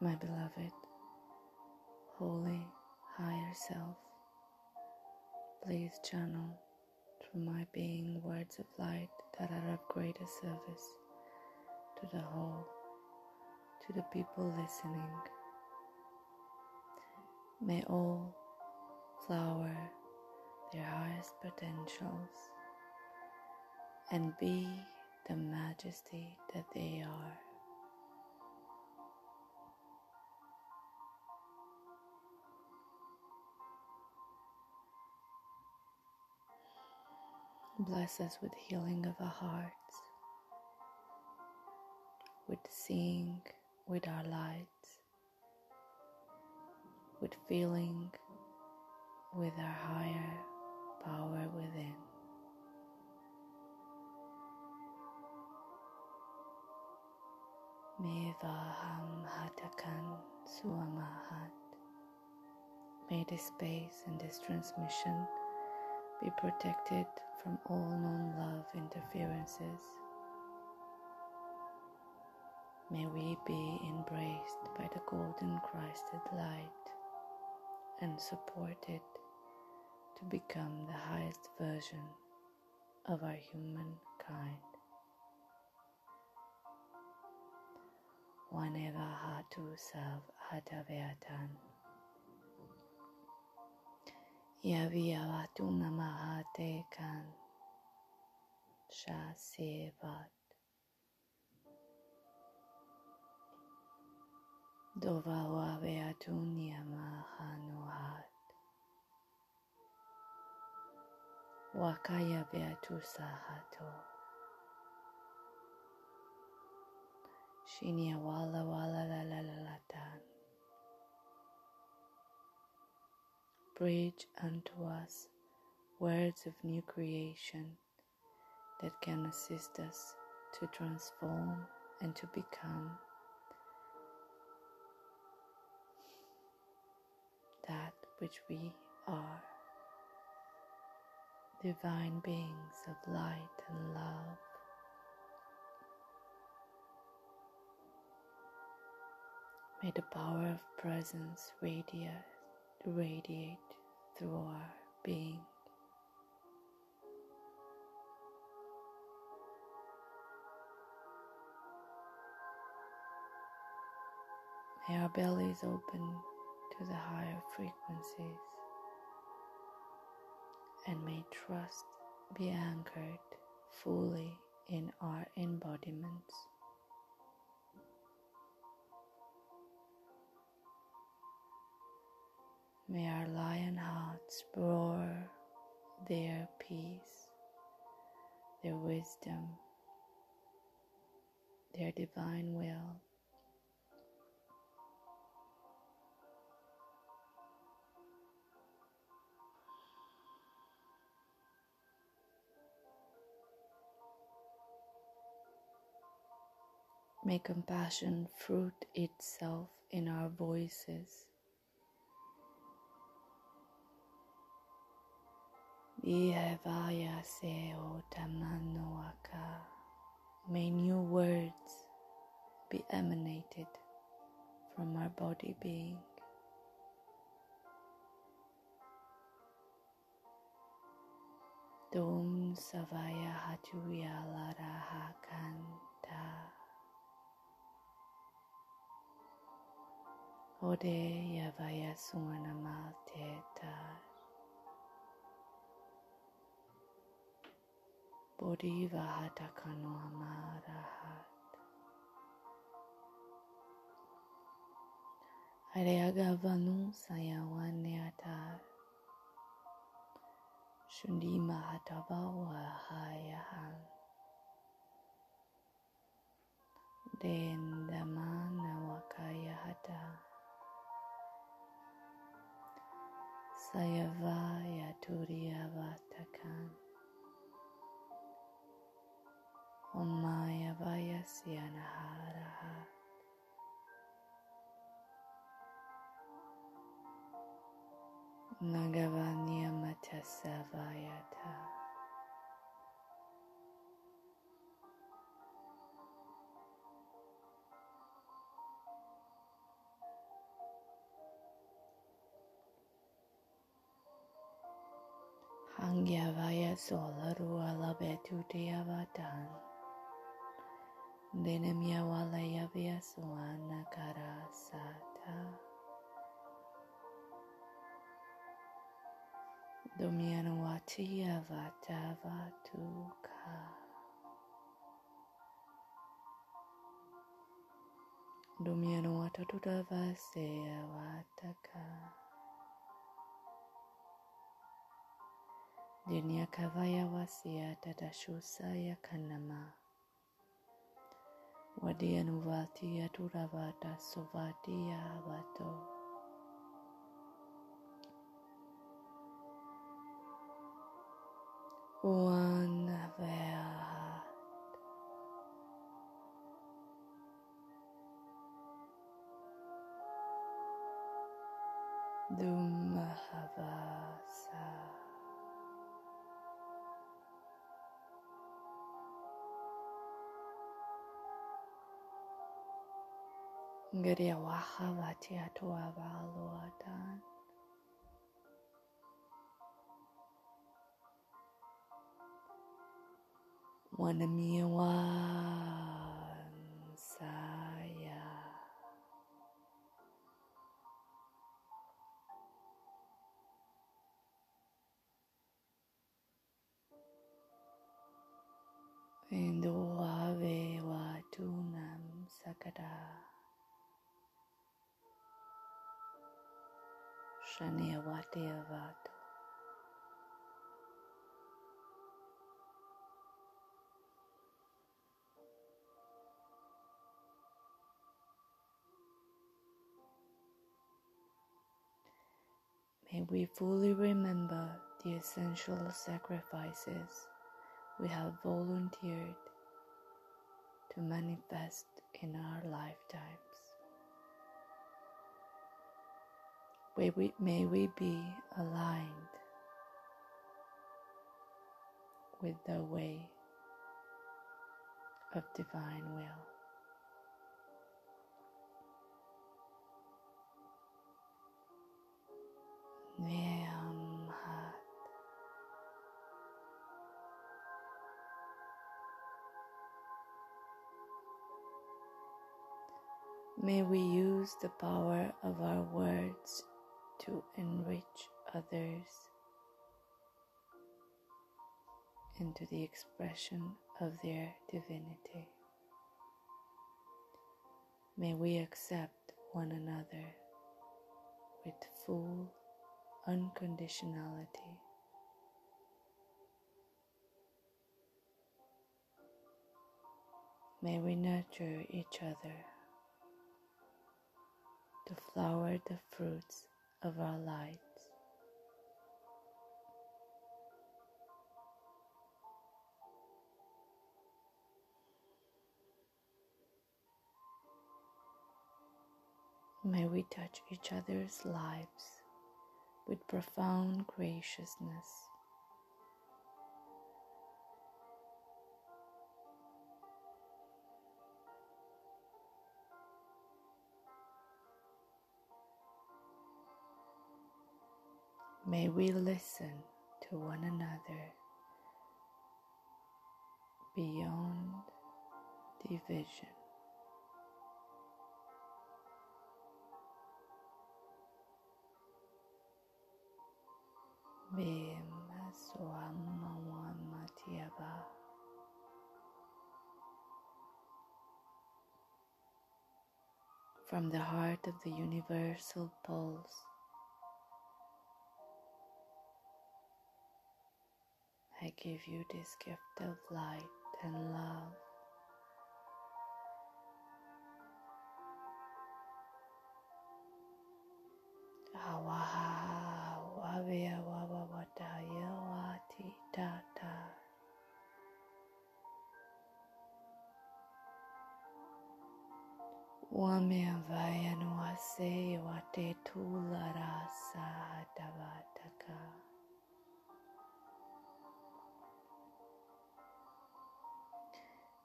my beloved, holy, higher self, please channel through my being words of light that are of greater service to the whole, to the people listening. May all flower their highest potentials and be the majesty that they are. Bless us with healing of our hearts, with seeing with our lights, with feeling with our higher power within. Mevaham Hatakan Suamahat. May this space and this transmission be protected from all non love interferences. May we be embraced by the golden Christed light and supported to become the highest version of our humankind. Waneva hatu sav hataveatan. Yaviavatu namahate kan shasevat. Dova waveatunya mahanuhat. Wakaya beatu sahato. Shinya wala wala la la la latan. Bridge unto us words of new creation that can assist us to transform and to become that which we are divine beings of light and love. May the power of presence radiate, radiate through our being. May our bellies open to the higher frequencies and may trust be anchored fully in our embodiments. May our lion hearts roar their peace, their wisdom, their divine will. May compassion fruit itself in our voices. May new words be emanated from our body being. Dom savaya hatuya laraha kanta. Ode yavaya Bodhi vahatakano amarahat. Areagavanu sayawanyata. Shundi mahatava wahayahan. Dendamana wakayahata. Sayavaya turiyavatakan. Prasyanaha Nagavanyamatasavayata. Matasavayata Solaru Alabetu Devatan Denamya walaya vyasuana karasata. Domyanwati avata vatuka. Domyanwata tutavase avataka. Dinyakavaya wasiyata tashusaya kanama. Wadiyanuvatiya turavata suvatiya vato. One heart. Dumahavasa. Gadiya wahavati atua valuatan. Wanamiyawan saya. Indo Shania. May we fully remember the essential sacrifices we have volunteered to manifest in our lifetimes. May we, may we be aligned with the way of divine will. May we use the power of our words to enrich others into the expression of their divinity. May we accept one another with full unconditionality. May we nurture each other to flower the fruits of our lights. May we touch each other's lives with profound graciousness. May we listen to one another beyond division. From the heart of the universal pulse, I give you this gift of light and love. Awaha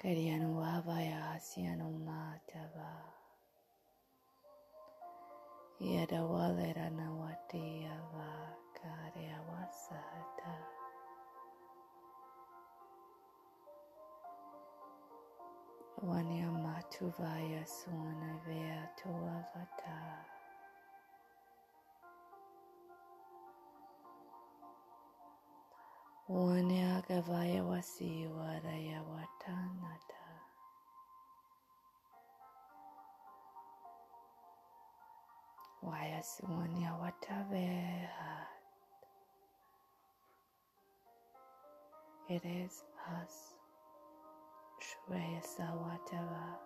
Karyanu Avayasyanu Matava Yadawalera Nawati Ava Karyawasata Wanyamatuvaya Suanavea Tuavata Wanya Wanyagavaya Wasi Waraya Watanata. Wayasuanya Wataveha. It is us. Shreya Sawatava.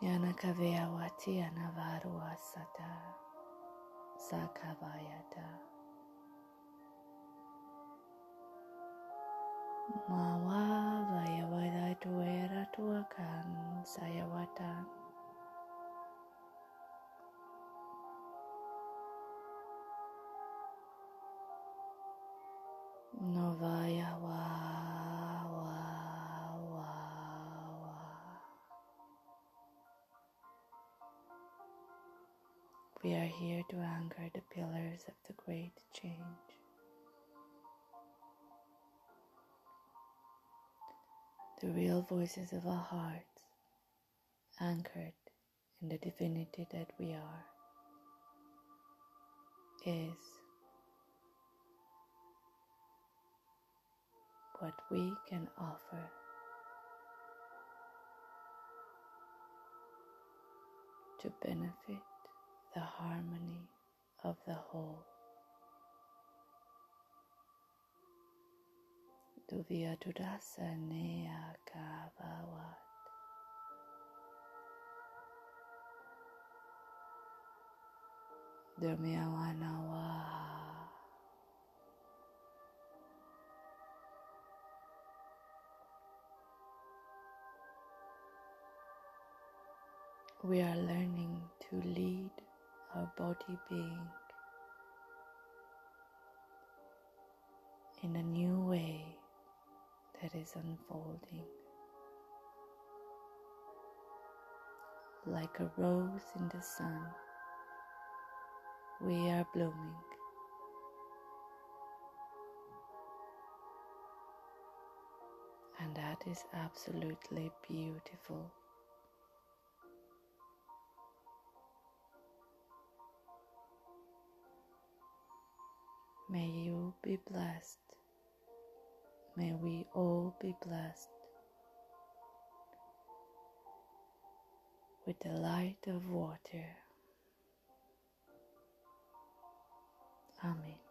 Yanakavea Wati Anavarua Sata. Sakavayata. Mawa Vayavada Tuera Tuakan Sayawatan. Novaya wa wa wa wa. We are here to anchor the pillars of the great change. The real voices of our hearts, anchored in the divinity that we are, is what we can offer to benefit the harmony of the whole. Duvia Dudasa Nea Kavawat. Durmiawanawa. We are learning to lead our body being in a new way that is unfolding. Like a rose in the sun, we are blooming. And that is absolutely beautiful. May you be blessed. May we all be blessed with the light of water. Amen.